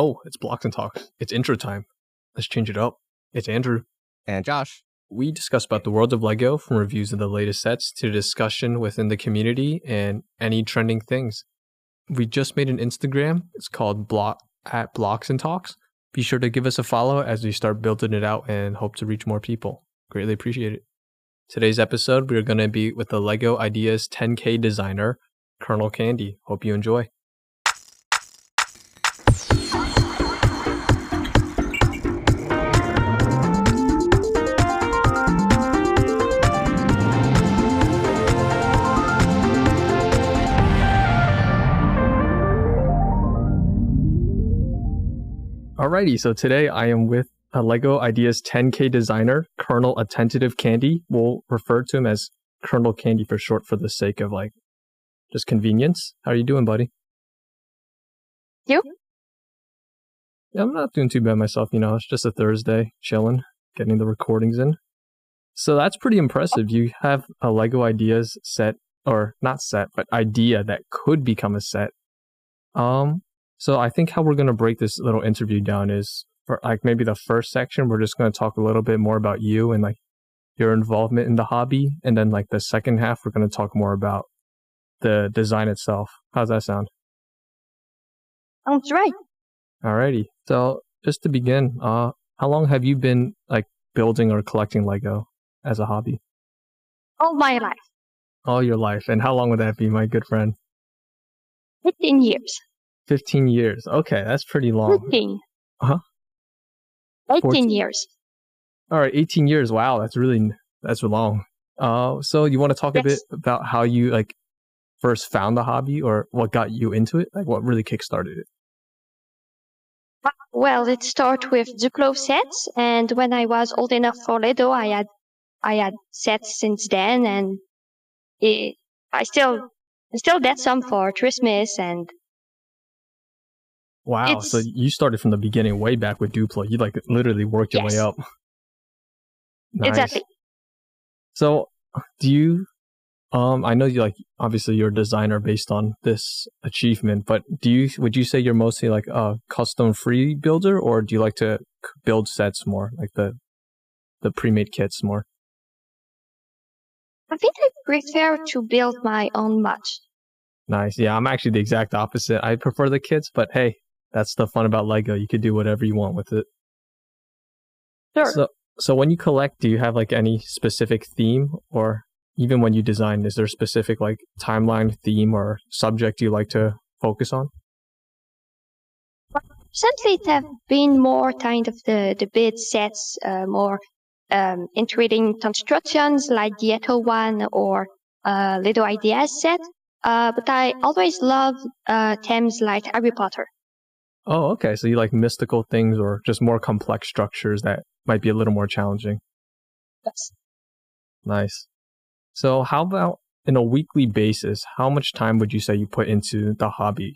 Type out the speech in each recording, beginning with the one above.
Oh, it's Blocks and Talks. It's intro time. Let's change it up. It's Andrew. And Josh. We discuss about the world of LEGO from reviews of the latest sets to discussion within the community and any trending things. We just made an Instagram. It's called Block at Blocks and Talks. Be sure to give us a follow as we start building it out and hope to reach more people. Greatly appreciate it. Today's episode, we're going to be with the LEGO Ideas 10K designer, Colonel Candy. Hope you enjoy. Alrighty, so today I am with a LEGO Ideas 10K designer, Colonel Attentive Candy. We'll refer to him as Colonel Candy for short for the sake of like just convenience. How are you doing, buddy? You? Yeah, I'm not doing too bad myself. You know, it's just a Thursday, chilling, getting the recordings in. So that's pretty impressive. You have a LEGO Ideas set, or not set, but idea that could become a set. Um, so I think how we're going to break this little interview down is for like maybe the first section, we're just going to talk a little bit more about you and like your involvement in the hobby. And then like the second half, we're going to talk more about the design itself. How's that sound? Sounds right. Alrighty. So just to begin, uh, how long have you been like building or collecting Lego as a hobby? All my life. All your life. And how long would that be, my good friend? 15 years. 15 years. Okay, that's pretty long. 15. Uh-huh. 18 14. years. All right, 18 years. Wow, that's really that's long. Uh, so you want to talk a bit about how you like first found the hobby or what got you into it? Like what really kickstarted it? Well, it started with Duplo sets, and when I was old enough for Lego, I had I had sets since then, and it, I still I still get some for Christmas, and Wow. So you started from the beginning, way back with Duplo. You like literally worked your way Yes. up. Nice. exactly. So do you um I know you like obviously you're a designer based on this achievement, but do you would you say you're mostly like a custom free builder or do you like to build sets more, like the the pre-made kits more? I think I prefer to build my own much. Nice. Yeah, I'm actually the exact opposite. I prefer the kits, but hey, that's the fun about Lego. You could do whatever you want with it. Sure. So, so when you collect, do you have like any specific theme, or even when you design, is there a specific like timeline, theme, or subject you like to focus on? Recently, it have been more kind of the, the bid sets, uh, more um, intriguing constructions like the Echo one or uh, Little Ideas set. Uh, but I always love uh, themes like Harry Potter. Oh, okay. So you like mystical things, or just more complex structures that might be a little more challenging. Yes. Nice. So how about in a weekly basis? How much time would you say you put into the hobby?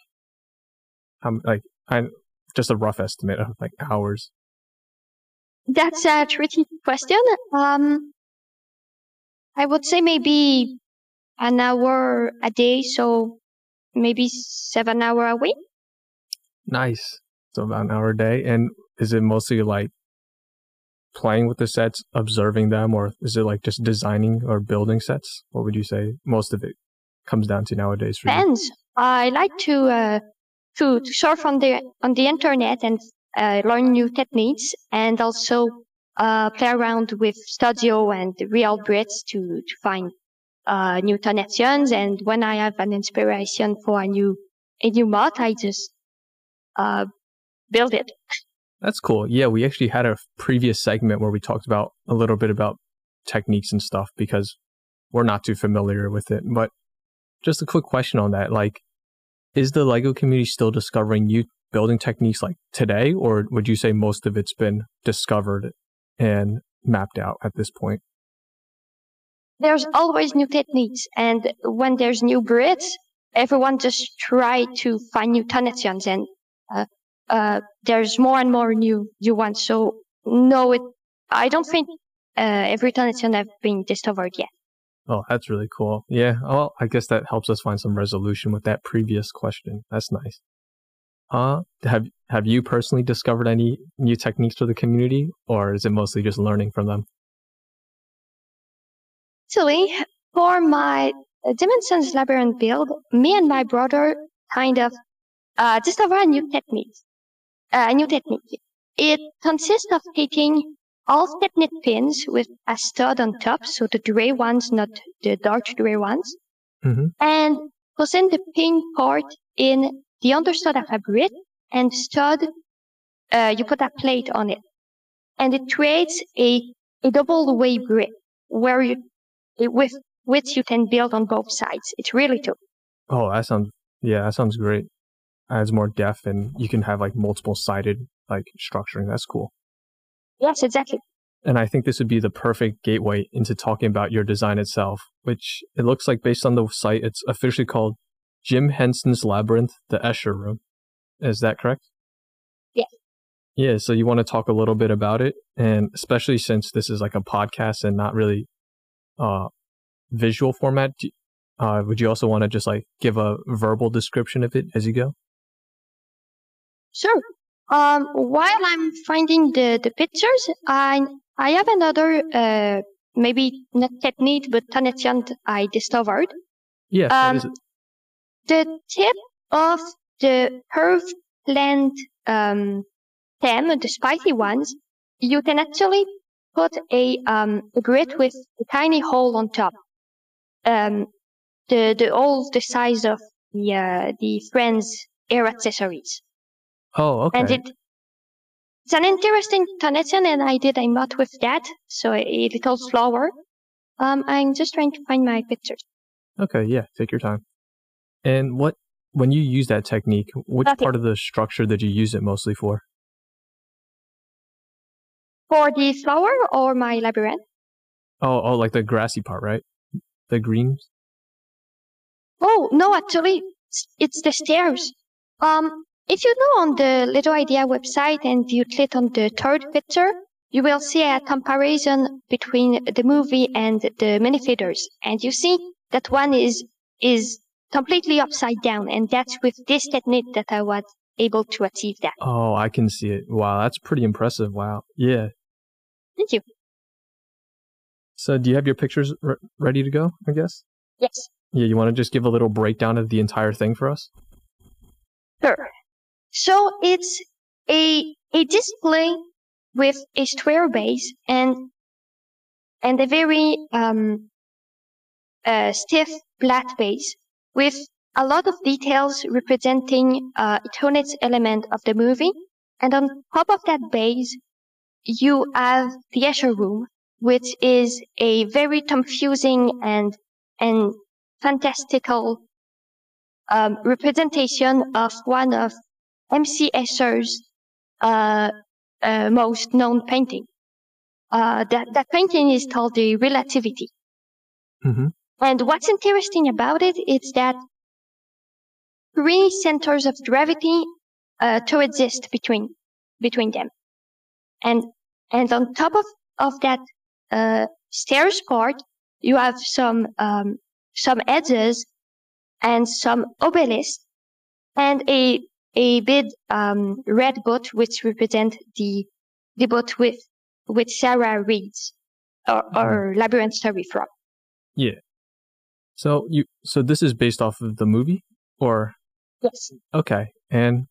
How like I just a rough estimate of like hours. That's a tricky question. Um, I would say maybe an hour a day, so maybe seven hour a week. Nice. So about an hour a day. And is it mostly like playing with the sets, observing them, or is it like just designing or building sets? What would you say most of it comes down to nowadays for? Depends. I like to uh, to to surf on the on the internet and uh, learn new techniques, and also uh, play around with Studio and Real Brits to to find uh, new connections. And when I have an inspiration for a new a new mod, I just uh, build it. That's cool. Yeah, we actually had a previous segment where we talked about a little bit about techniques and stuff because we're not too familiar with it. But just a quick question on that. Like, is the Lego community still discovering new building techniques like today, or would you say most of it's been discovered and mapped out at this point? There's always new techniques, and when there's new Brits, everyone just try to find new connections, and uh, uh, there's more and more new new ones. So no, it I don't think uh, every connection have been discovered yet. Oh, that's really cool. Yeah. Well, I guess that helps us find some resolution with that previous question. That's nice. Uh, have have you personally discovered any new techniques for the community, or is it mostly just learning from them? Actually, for my uh, Jim Henson's Labyrinth build, me and my brother kind of uh, discovered a new technique. Uh, a new technique. It consists of taking all Technic pins with a stud on top, so the gray ones, not the dark gray ones, mm-hmm. and position the pin part in the understud of a grid, and stud, uh, you put a plate on it, and it creates a a double way grid where you with which you can build on both sides. It's really cool. Oh, that sounds yeah, that sounds great. Adds more depth, and you can have like multiple sided like structuring. That's cool. Yes, exactly. And I think this would be the perfect gateway into talking about your design itself, which it looks like based on the site, it's officially called Jim Henson's Labyrinth, the Escher Room. Is that correct? Yeah. Yeah, so you want to talk a little bit about it, and especially since this is like a podcast and not really uh, visual format, uh, would you also want to just like give a verbal description of it as you go? Sure. Um, while I'm finding the, the pictures, I I have another uh, maybe not technique but connection I discovered. Yes. Um, what is it? The tip of the curved plant um, stem, the spicy ones, you can actually put a um, a grid with a tiny hole on top. Um, the the all the size of the uh, the friend's air accessories. Oh, okay. And it, it's an interesting connection, and I did a mod with that, so a little slower. Um, I'm just trying to find my pictures. Okay, yeah, take your time. And what, when you use that technique, which part of the structure did you use it mostly for? For the flower or my labyrinth? Oh, oh, like the grassy part, right? The greens. Oh no, actually, it's the stairs. Um, if you go on the Lego Idea website and you click on the third picture, you will see a comparison between the movie and the minifigures. And you see that one is, is completely upside down. And that's with this technique that I was able to achieve that. Oh, I can see it. Wow. That's pretty impressive. Wow. Yeah. Thank you. So do you have your pictures re- ready to go, I guess? Yes. Yeah. You want to just give a little breakdown of the entire thing for us? Sure. So it's a, a display with a square base and, and a very, um, uh, stiff flat base with a lot of details representing, uh, each element of the movie. And on top of that base, you have the Escher room, which is a very confusing and, and fantastical, um, representation of one of M.C. Escher's uh, uh, most known painting. Uh, that, that painting is called the Relativity. Mm-hmm. And what's interesting about it is that three centers of gravity uh, coexist between between them, and and on top of of that uh, stairs part, you have some um, some edges and some obelisks and a a big um, red boat which represent the the boat with which Sarah reads or, mm-hmm. or labyrinth story from. Yeah. So you so this is based off of the movie or Yes. Okay. And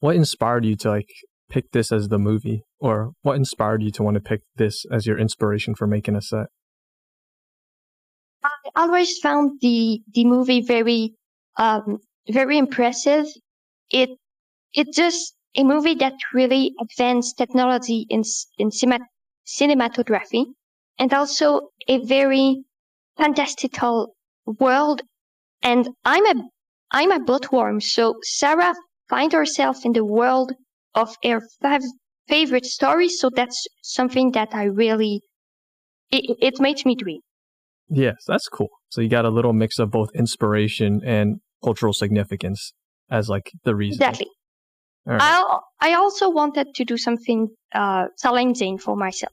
what inspired you to like pick this as the movie or what inspired you to want to pick this as your inspiration for making a set? I always found the the movie very um very impressive. It it's just a movie that really advanced technology in, in cinematography and also a very fantastical world. And I'm a, I'm a bookworm. So Sarah finds herself in the world of her fav- favorite stories. So that's something that I really, it, it makes me dream. Yes, that's cool. So you got a little mix of both inspiration and cultural significance as like the reason. Exactly. Right. I I also wanted to do something uh, challenging for myself.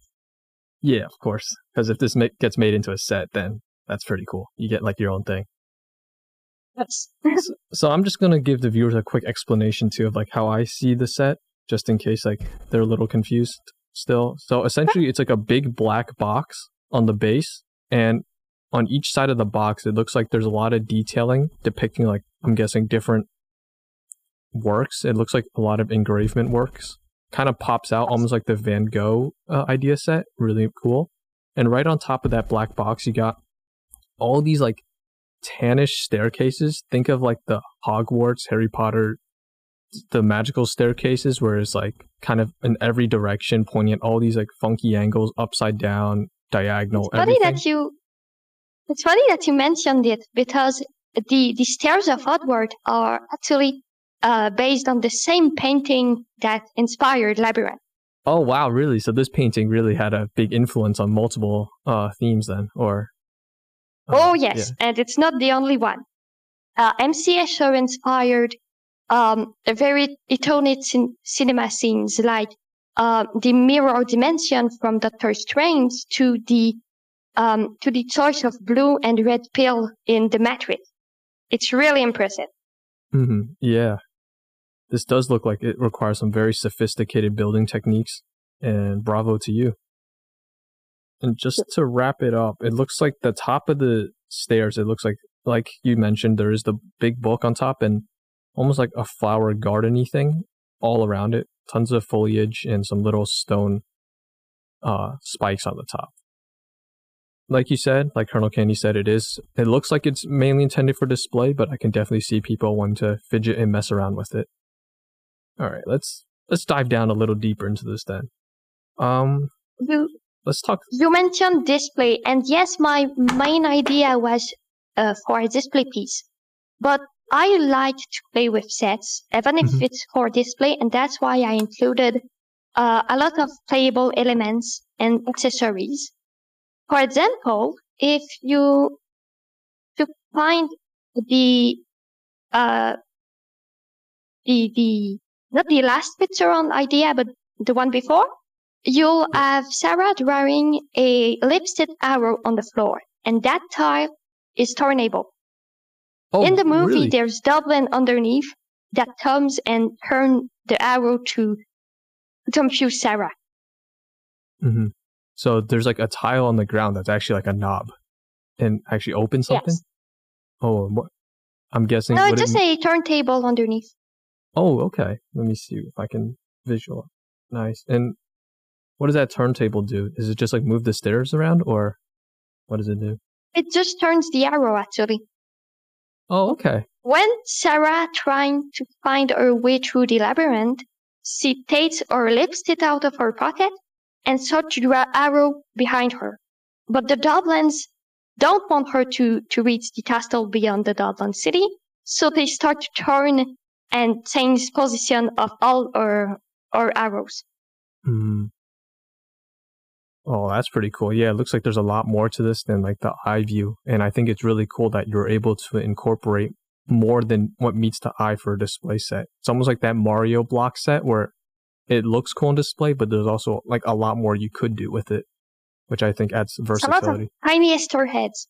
Yeah, of course. Because if this gets made into a set, then that's pretty cool. You get like your own thing. Yes. so, so I'm just gonna give the viewers a quick explanation too of like how I see the set, just in case like they're a little confused still. So essentially, it's like a big black box on the base, and on each side of the box, it looks like there's a lot of detailing depicting like I'm guessing different works. It looks like a lot of engravement works. Kind of pops out almost like the Van Gogh uh, idea set. Really cool. And right on top of that black box, you got all these like tannish staircases. Think of like the Hogwarts, Harry Potter, the magical staircases, where it's like kind of in every direction, pointing at all these like funky angles, upside down, diagonal. It's funny everything. that you. It's funny that you mentioned it because the the stairs of Hogwarts are actually uh, based on the same painting that inspired Labyrinth. Oh wow, really? So this painting really had a big influence on multiple uh, themes then, or? uh, oh yes, and it's not the only one. Uh, MC Escher inspired um, a very iconic cin- cinema scenes like uh, the mirror dimension from Doctor Strange to the um, to the choice of blue and red pill in the Matrix. It's really impressive. hmm Yeah. This does look like it requires some very sophisticated building techniques, and bravo to you. And just to wrap it up, it looks like the top of the stairs, it looks like, like you mentioned, there is the big book on top and almost like a flower gardeny thing all around it. Tons of foliage and some little stone uh, spikes on the top. Like you said, like Colonel Candy said, it is. It looks like it's mainly intended for display, but I can definitely see people wanting to fidget and mess around with it. All right, let's let's dive down a little deeper into this then. Um, You let's talk. you mentioned display, and yes, my main idea was uh, for a display piece, but I like to play with sets, even if Mhm. it's for display, and that's why I included uh, a lot of playable elements and accessories. For example, if you to find the uh, the the not the last picture on idea, but the one before, you'll have Sarah drawing a lipstick arrow on the floor, and that tile is turnable. Oh, In the movie, really? there's goblin underneath that comes and turn the arrow to confuse Sarah. hmm So there's like a tile on the ground that's actually like a knob, and actually opens something. Yes. Oh? I'm guessing. No, it's it just m- a turntable underneath. Oh, okay. Let me see if I can visual. Nice. And what does that turntable do? Is it just like move the stairs around, or what does it do? It just turns the arrow actually. Oh, okay. When Sarah trying to find her way through the labyrinth, she takes her lipstick out of her pocket and starts to draw arrow behind her. But the goblins don't want her to, to reach the castle beyond the Goblin city, so they start to turn and change position of all her, her arrows. Hmm. Oh, that's pretty cool. Yeah, it looks like there's a lot more to this than like the eye view, and I think it's really cool that you're able to incorporate more than what meets the eye for a display set. It's almost like that Mario block set where it looks cool on display, but there's also like a lot more you could do with it, which I think adds It's a lot of versatility. tiny Easter heads.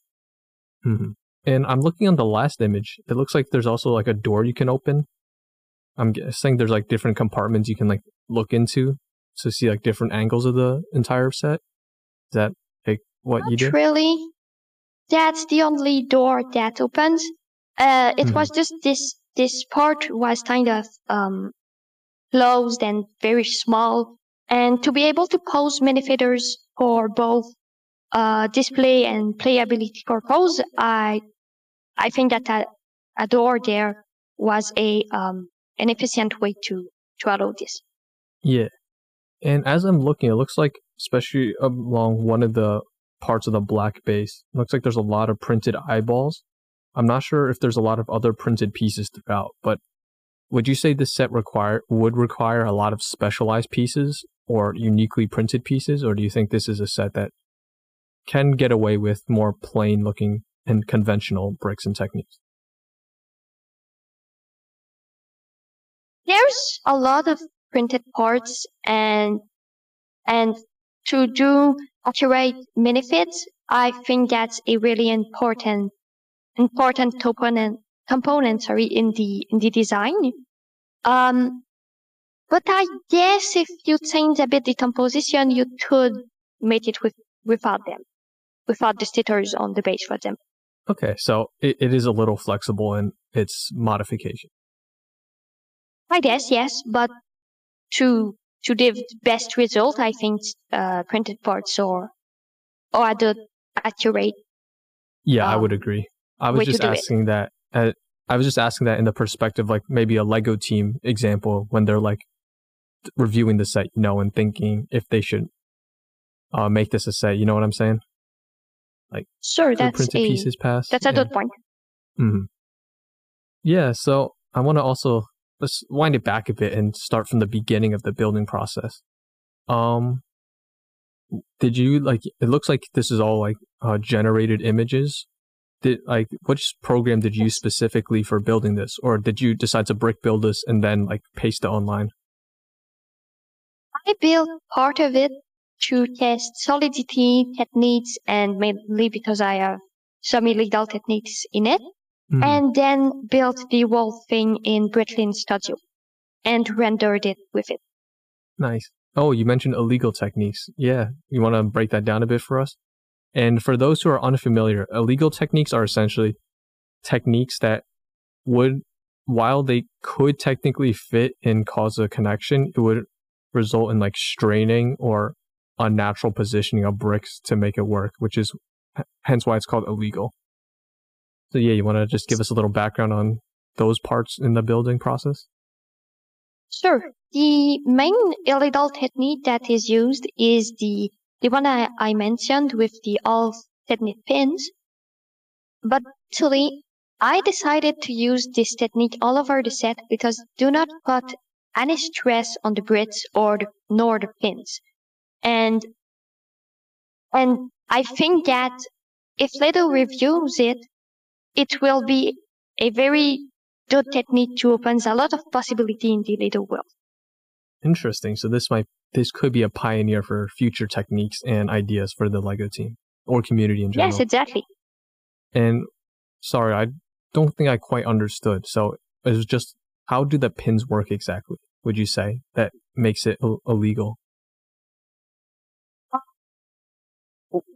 hmm And I'm looking on the last image. It looks like there's also like a door you can open. I'm guessing there's like different compartments you can like look into to see like different angles of the entire set. Is that like what you Not did? really. That's the only door that opens. Uh, it Mhm. was just this, this part was kind of, um, closed and very small. And to be able to pose many feathers for both, uh, display and playability purpose, I, I think that a, a door there was a, um, an efficient way to, to allow this. Yeah. And as I'm looking, it looks like, especially along one of the parts of the black base, looks like there's a lot of printed eyeballs. I'm not sure if there's a lot of other printed pieces throughout, but would you say this set require would require a lot of specialized pieces or uniquely printed pieces, or do you think this is a set that can get away with more plain looking and conventional bricks and techniques? There's a lot of printed parts and and to do accurate minifigs, I think that's a really important important component components, sorry, in the in the design. Um, but I guess if you change a bit the composition, you could make it with without them, without the stickers on the base, for example. Okay, so it, it is a little flexible in its modification. I guess yes, but to to give the best result, I think uh, printed parts or or at the accurate. Yeah, I Um, would agree. I was just do it. asking that. Uh, I was just asking that in the perspective, like maybe a Lego team example, when they're like reviewing the set, you know, and thinking if they should uh, make this a set. You know what I'm saying? Like, sure, that's printed a pieces pass. that's a good point. Mm-hmm. Yeah, so I want to also let's wind it back a bit and start from the beginning of the building process. Um, did you like? It looks like this is all like uh, generated images. Did like which program did you use specifically for building this, or did you decide to brick build this and then like paste it online? I built part of it to test solidity techniques and mainly because I have some illegal techniques in it. Mhm. and then built the whole thing in BrickLink Studio and rendered it with it. Nice. Oh, you mentioned illegal techniques. Yeah, you want to break that down a bit for us? And for those who are unfamiliar, illegal techniques are essentially techniques that would, while they could technically fit and cause a connection, it would result in like straining or unnatural positioning of bricks to make it work, which is hence why it's called illegal. So yeah, you want to just give us a little background on those parts in the building process? Sure. The main illegal technique that is used is the the one I, I mentioned with the all Technic pins. But actually, I decided to use this technique all over the set because do not put any stress on the bricks or the, nor the pins. And and I think that if Lego reviews it, it will be a very good technique to open a lot of possibility in the Lego world. Interesting. So this might this could be a pioneer for future techniques and ideas for the Lego team or community in general. Yes, exactly. and sorry, I don't think I quite understood. So it was just how do the pins work exactly? Would you say that makes it Ill- illegal?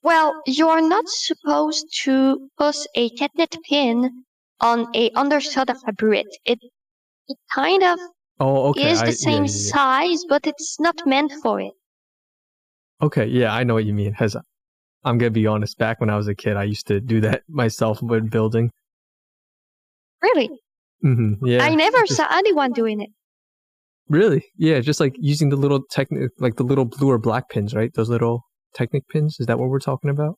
Well, you are not supposed to put a Technic pin on a underside of a brick. It, it kind of Oh, okay. is the yeah, same yeah, yeah. size, but it's not meant for it. Okay, yeah, I know what you mean. Has I'm gonna be honest. Back when I was a kid, I used to do that myself when building. Really? hmm Yeah. I never just- saw anyone doing it. Really? Yeah, just like using the little technic, like the little blue or black pins, right? Those little Technic pins. Is that what we're talking about?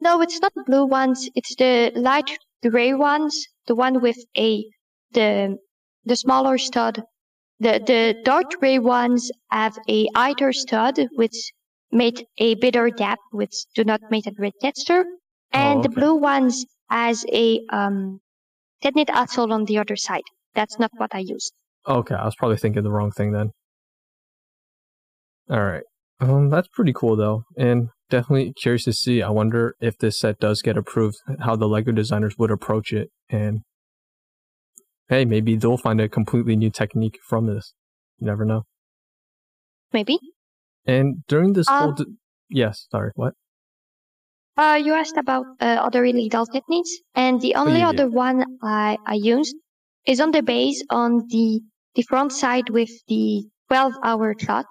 No, it's not the blue ones. It's the light gray ones. The one with a the the smaller stud. The the dark gray ones have a lighter stud, which made a bitter depth, which do not make a great texture. And Oh, the blue ones has a um Technic asshole on the other side. That's not what I used. Okay, I was probably thinking the wrong thing then. All right. Um, that's pretty cool though, and definitely curious to see. I wonder if this set does get approved, how the Lego designers would approach it, and hey, maybe they'll find a completely new technique from this. You never know. Maybe. And during this whole, Um, d- yes, sorry, what? Uh, you asked about uh, other illegal techniques, and the only Oh, yeah, yeah. other one I, I used is on the base on the the front side with the 12 hour clock.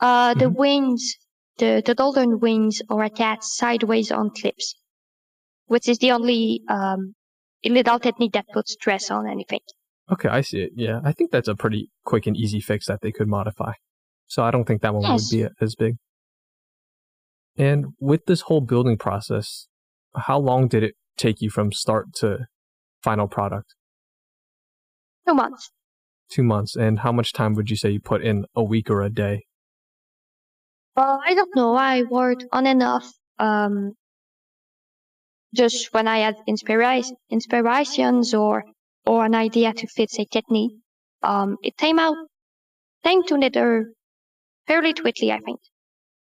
Uh, the Mhm. wings, the, the golden wings are attached sideways on clips, which is the only um, illegal technique that puts stress on anything. Okay, I see it. Yeah, I think that's a pretty quick and easy fix that they could modify. So I don't think that one Yes. would be as big. And with this whole building process, how long did it take you from start to final product? Two months. Two months. And how much time would you say you put in a week or a day? Uh, I don't know. I worked on and off. Um, just when I had inspiration, inspirations or or an idea to fix a technique, um, it came out came together fairly quickly. I think.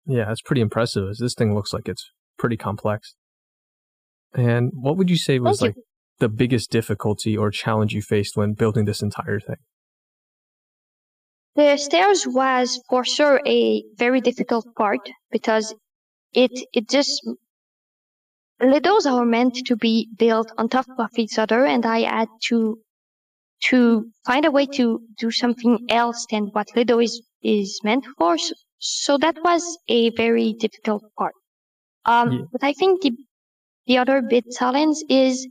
Yeah, that's pretty impressive. As this thing looks like it's pretty complex. And what would you say was Thank like the biggest difficulty or challenge you faced when building this entire thing? The stairs was for sure a very difficult part because it it just Legos are meant to be built on top of each other, and I had to to find a way to do something else than what Lego is is meant for. So, so that was a very difficult part. Um, yeah. but I think the the other big challenge is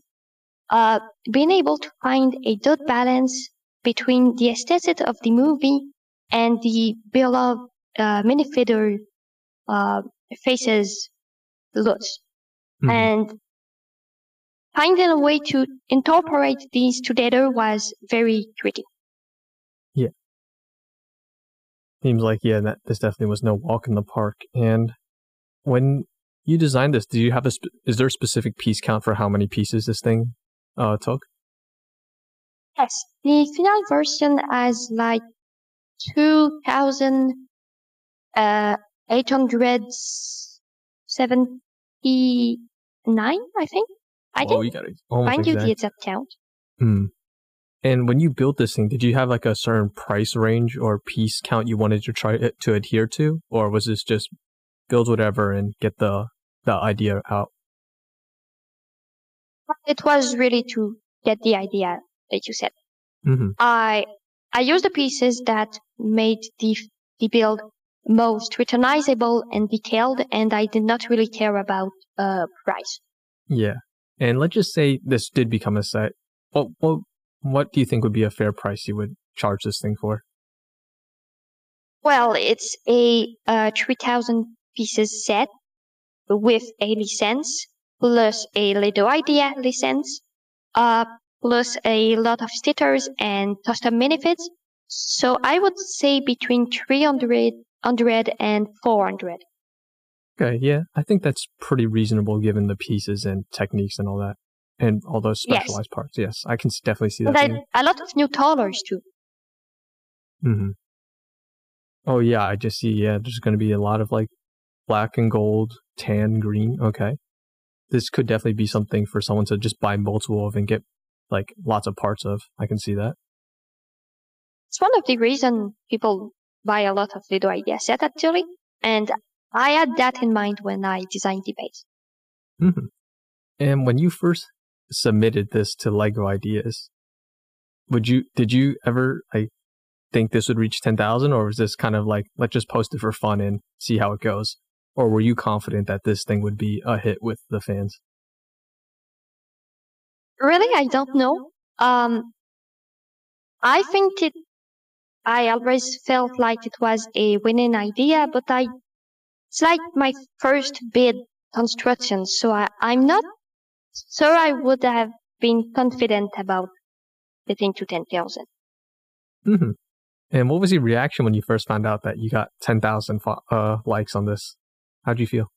uh, being able to find a good balance between the aesthetic of the movie and the beloved uh, minifigure uh, faces looks. Mm-hmm. And finding a way to incorporate these together was very tricky. Yeah. Seems like, yeah, that this definitely was no walk in the park. And when you designed this, do you have a, sp- is there a specific piece count for how many pieces this thing uh, took? Yes. The final version has like 2,870 uh, I think. I oh, you got it. Find you the exact count. Hmm. And when you built this thing, did you have like a certain price range or piece count you wanted to try to adhere to, or was this just build whatever and get the the idea out? It was really to get the idea that you said. Mm-hmm. I I used the pieces that made the the build most recognizable and detailed, and I did not really care about uh, price. Yeah, and let's just say this did become a set. What what what do you think would be a fair price you would charge this thing for? Well, it's a uh, three thousand pieces set with a license plus a Lego idea license, uh, plus a lot of stickers and custom minifigures. So I would say between 300 100 and 400. Okay, yeah, I think that's pretty reasonable given the pieces and techniques and all that, and all those specialized yes. parts. Yes, I can definitely see that. And I, a lot of new colors too. Hmm. Oh yeah, I just see. Yeah, there's going to be a lot of like black and gold, tan, green. Okay, this could definitely be something for someone to just buy multiple of and get like lots of parts of. I can see that. It's one of the reason people buy a lot of Lego idea set actually. And I had that in mind when I designed the base. Mm-hmm. And when you first submitted this to Lego Ideas, would you did you ever like think this would reach ten thousand, or was this kind of like let's just post it for fun and see how it goes? Or were you confident that this thing would be a hit with the fans? Really, I don't know. Um, I think it I always felt like it was a winning idea, but I, it's like my first bid construction, so I, I'm not sure I would have been confident about getting to 10,000. Mm-hmm. And what was your reaction when you first found out that you got 10,000 uh, likes on this? How'd you feel?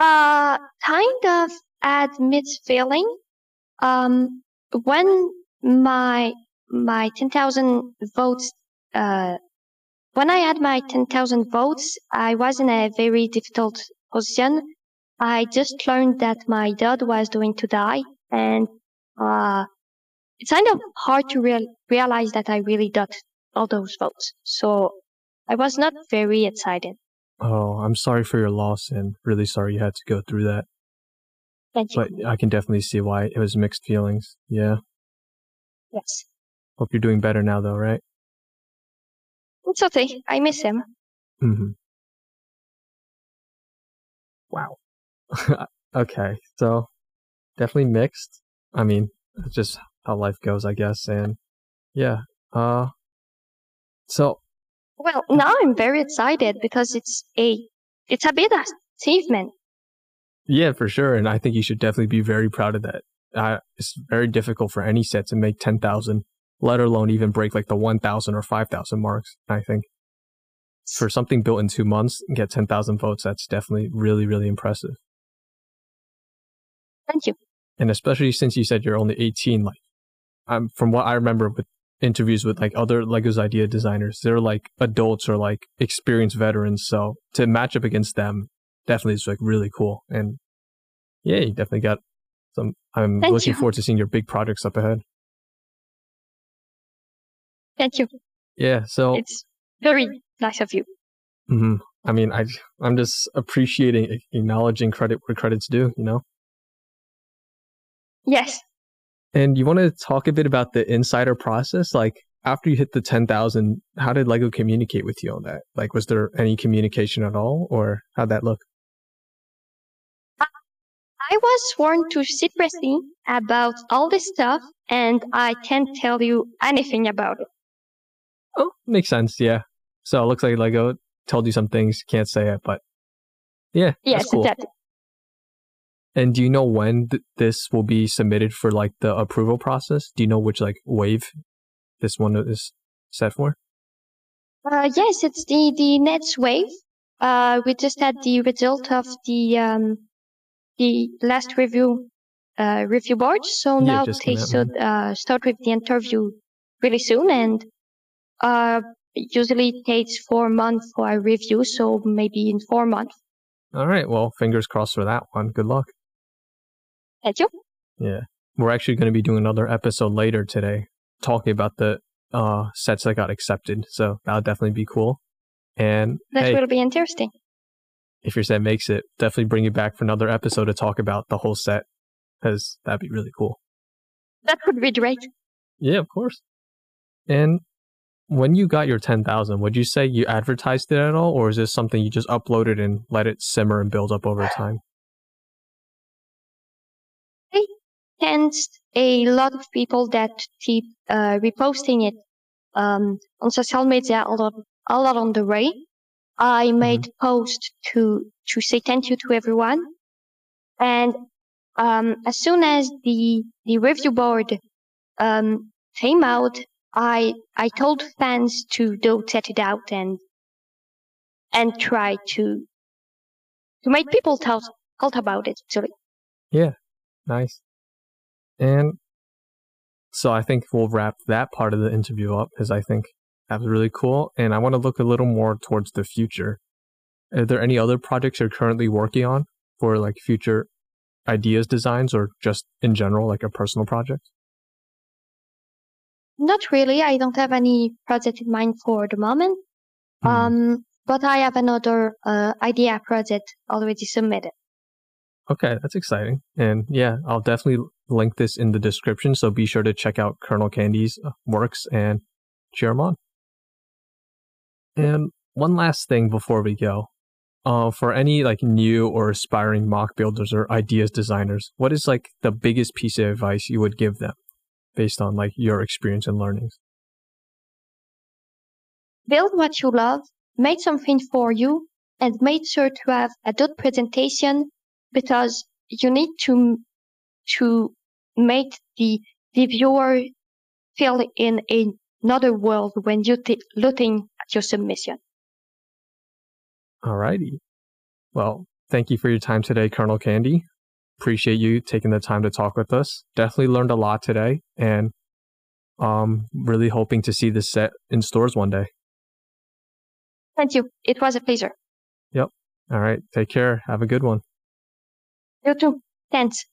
Uh, kind of admit feeling. Um, when my my 10,000 votes, uh, when I had my 10,000 votes, I was in a very difficult position. I just learned that my dad was going to die and, uh, it's kind of hard to real, realize that I really got all those votes. So I was not very excited. Oh, I'm sorry for your loss and really sorry you had to go through that. Thank you. But I can definitely see why it was mixed feelings. Yeah. Yes. Hope you're doing better now, though, right? It's okay. I miss him. Mm-hmm. Wow. okay, so definitely mixed. I mean, it's just how life goes, I guess. And yeah, uh, so. Well, now I'm very excited because it's a it's a big achievement. Yeah, for sure, and I think you should definitely be very proud of that. Uh, it's very difficult for any set to make ten thousand let alone even break like the 1,000 or 5,000 marks, I think. For something built in two months and get 10,000 votes, that's definitely really, really impressive. Thank you. And especially since you said you're only 18, like, um, from what I remember with interviews with like other Legos idea designers, they're like adults or like experienced veterans. So to match up against them definitely is like really cool. And yeah, you definitely got some. I'm, I'm Thank looking you. forward to seeing your big projects up ahead. Thank you. Yeah. So It's very nice of you. mhm. I mean, I I'm just appreciating acknowledging credit where credit's due. You know. Yes. And you want to talk a bit about the insider process? Like after you hit the 10,000, how did Lego communicate with you on that? Like, was there any communication at all or how'd that look? I was sworn to secrecy about all this stuff, and I can't tell you anything about it. Oh, makes sense. Yeah. So it looks like Lego told you some things, can't say it, but yeah, Yes, that's cool. exactly. And do you know when th- this will be submitted for like the approval process? Do you know which like wave this one is set for? Uh, yes, it's the, the next wave. Uh, we just had the result of the, um, the last review, uh, review board. So Yeah, now they should, uh, start with the interview really soon. And, uh, usually it takes four months for a review. So maybe in four months. All right. Well, fingers crossed for that one. Good luck. Thank you. Yeah. We're actually going to be doing another episode later today talking about the uh, sets that got accepted. So that'll definitely be cool. And That hey, will be interesting. if your set makes it, definitely bring you back for another episode to talk about the whole set because that'd be really cool. That would be great. Yeah, of course. And when you got your 10,000, would you say you advertised it at all, or is this something you just uploaded and let it simmer and build up over time? Hence, a lot of people that keep uh, reposting it um, on social media a lot, a lot on the way. I made post to to say thank you to everyone, and um, as soon as the the review board um, came out, I I told fans to go check it out and and try to to make people talk talk about it. Actually, Yeah, Nice. And so I think we'll wrap that part of the interview up because I think that was really cool. And I want to look a little more towards the future. Are there any other projects you're currently working on for like future ideas, designs, or just in general, like a personal project? Not really. I don't have any project in mind for the moment. Hmm. Um, but I have another uh, idea project already submitted. Okay, that's exciting. And yeah, I'll definitely link this in the description. So be sure to check out Colonel Candy's uh, works and cheer him on. And one last thing before we go. Uh, for any like new or aspiring MOC builders or ideas designers, what is like the biggest piece of advice you would give them based on like your experience and learnings? Build what you love, make something for you, and make sure to have a good presentation because you need to to make the the viewer feel in another world when you t- looking at your submission. All righty. Well, thank you for your time today, Colonel Candy. Appreciate you taking the time to talk with us. Definitely learned a lot today and um really hoping to see this set in stores one day. Thank you. It was a pleasure. Yep. All right. Take care. Have a good one. You too. Thanks.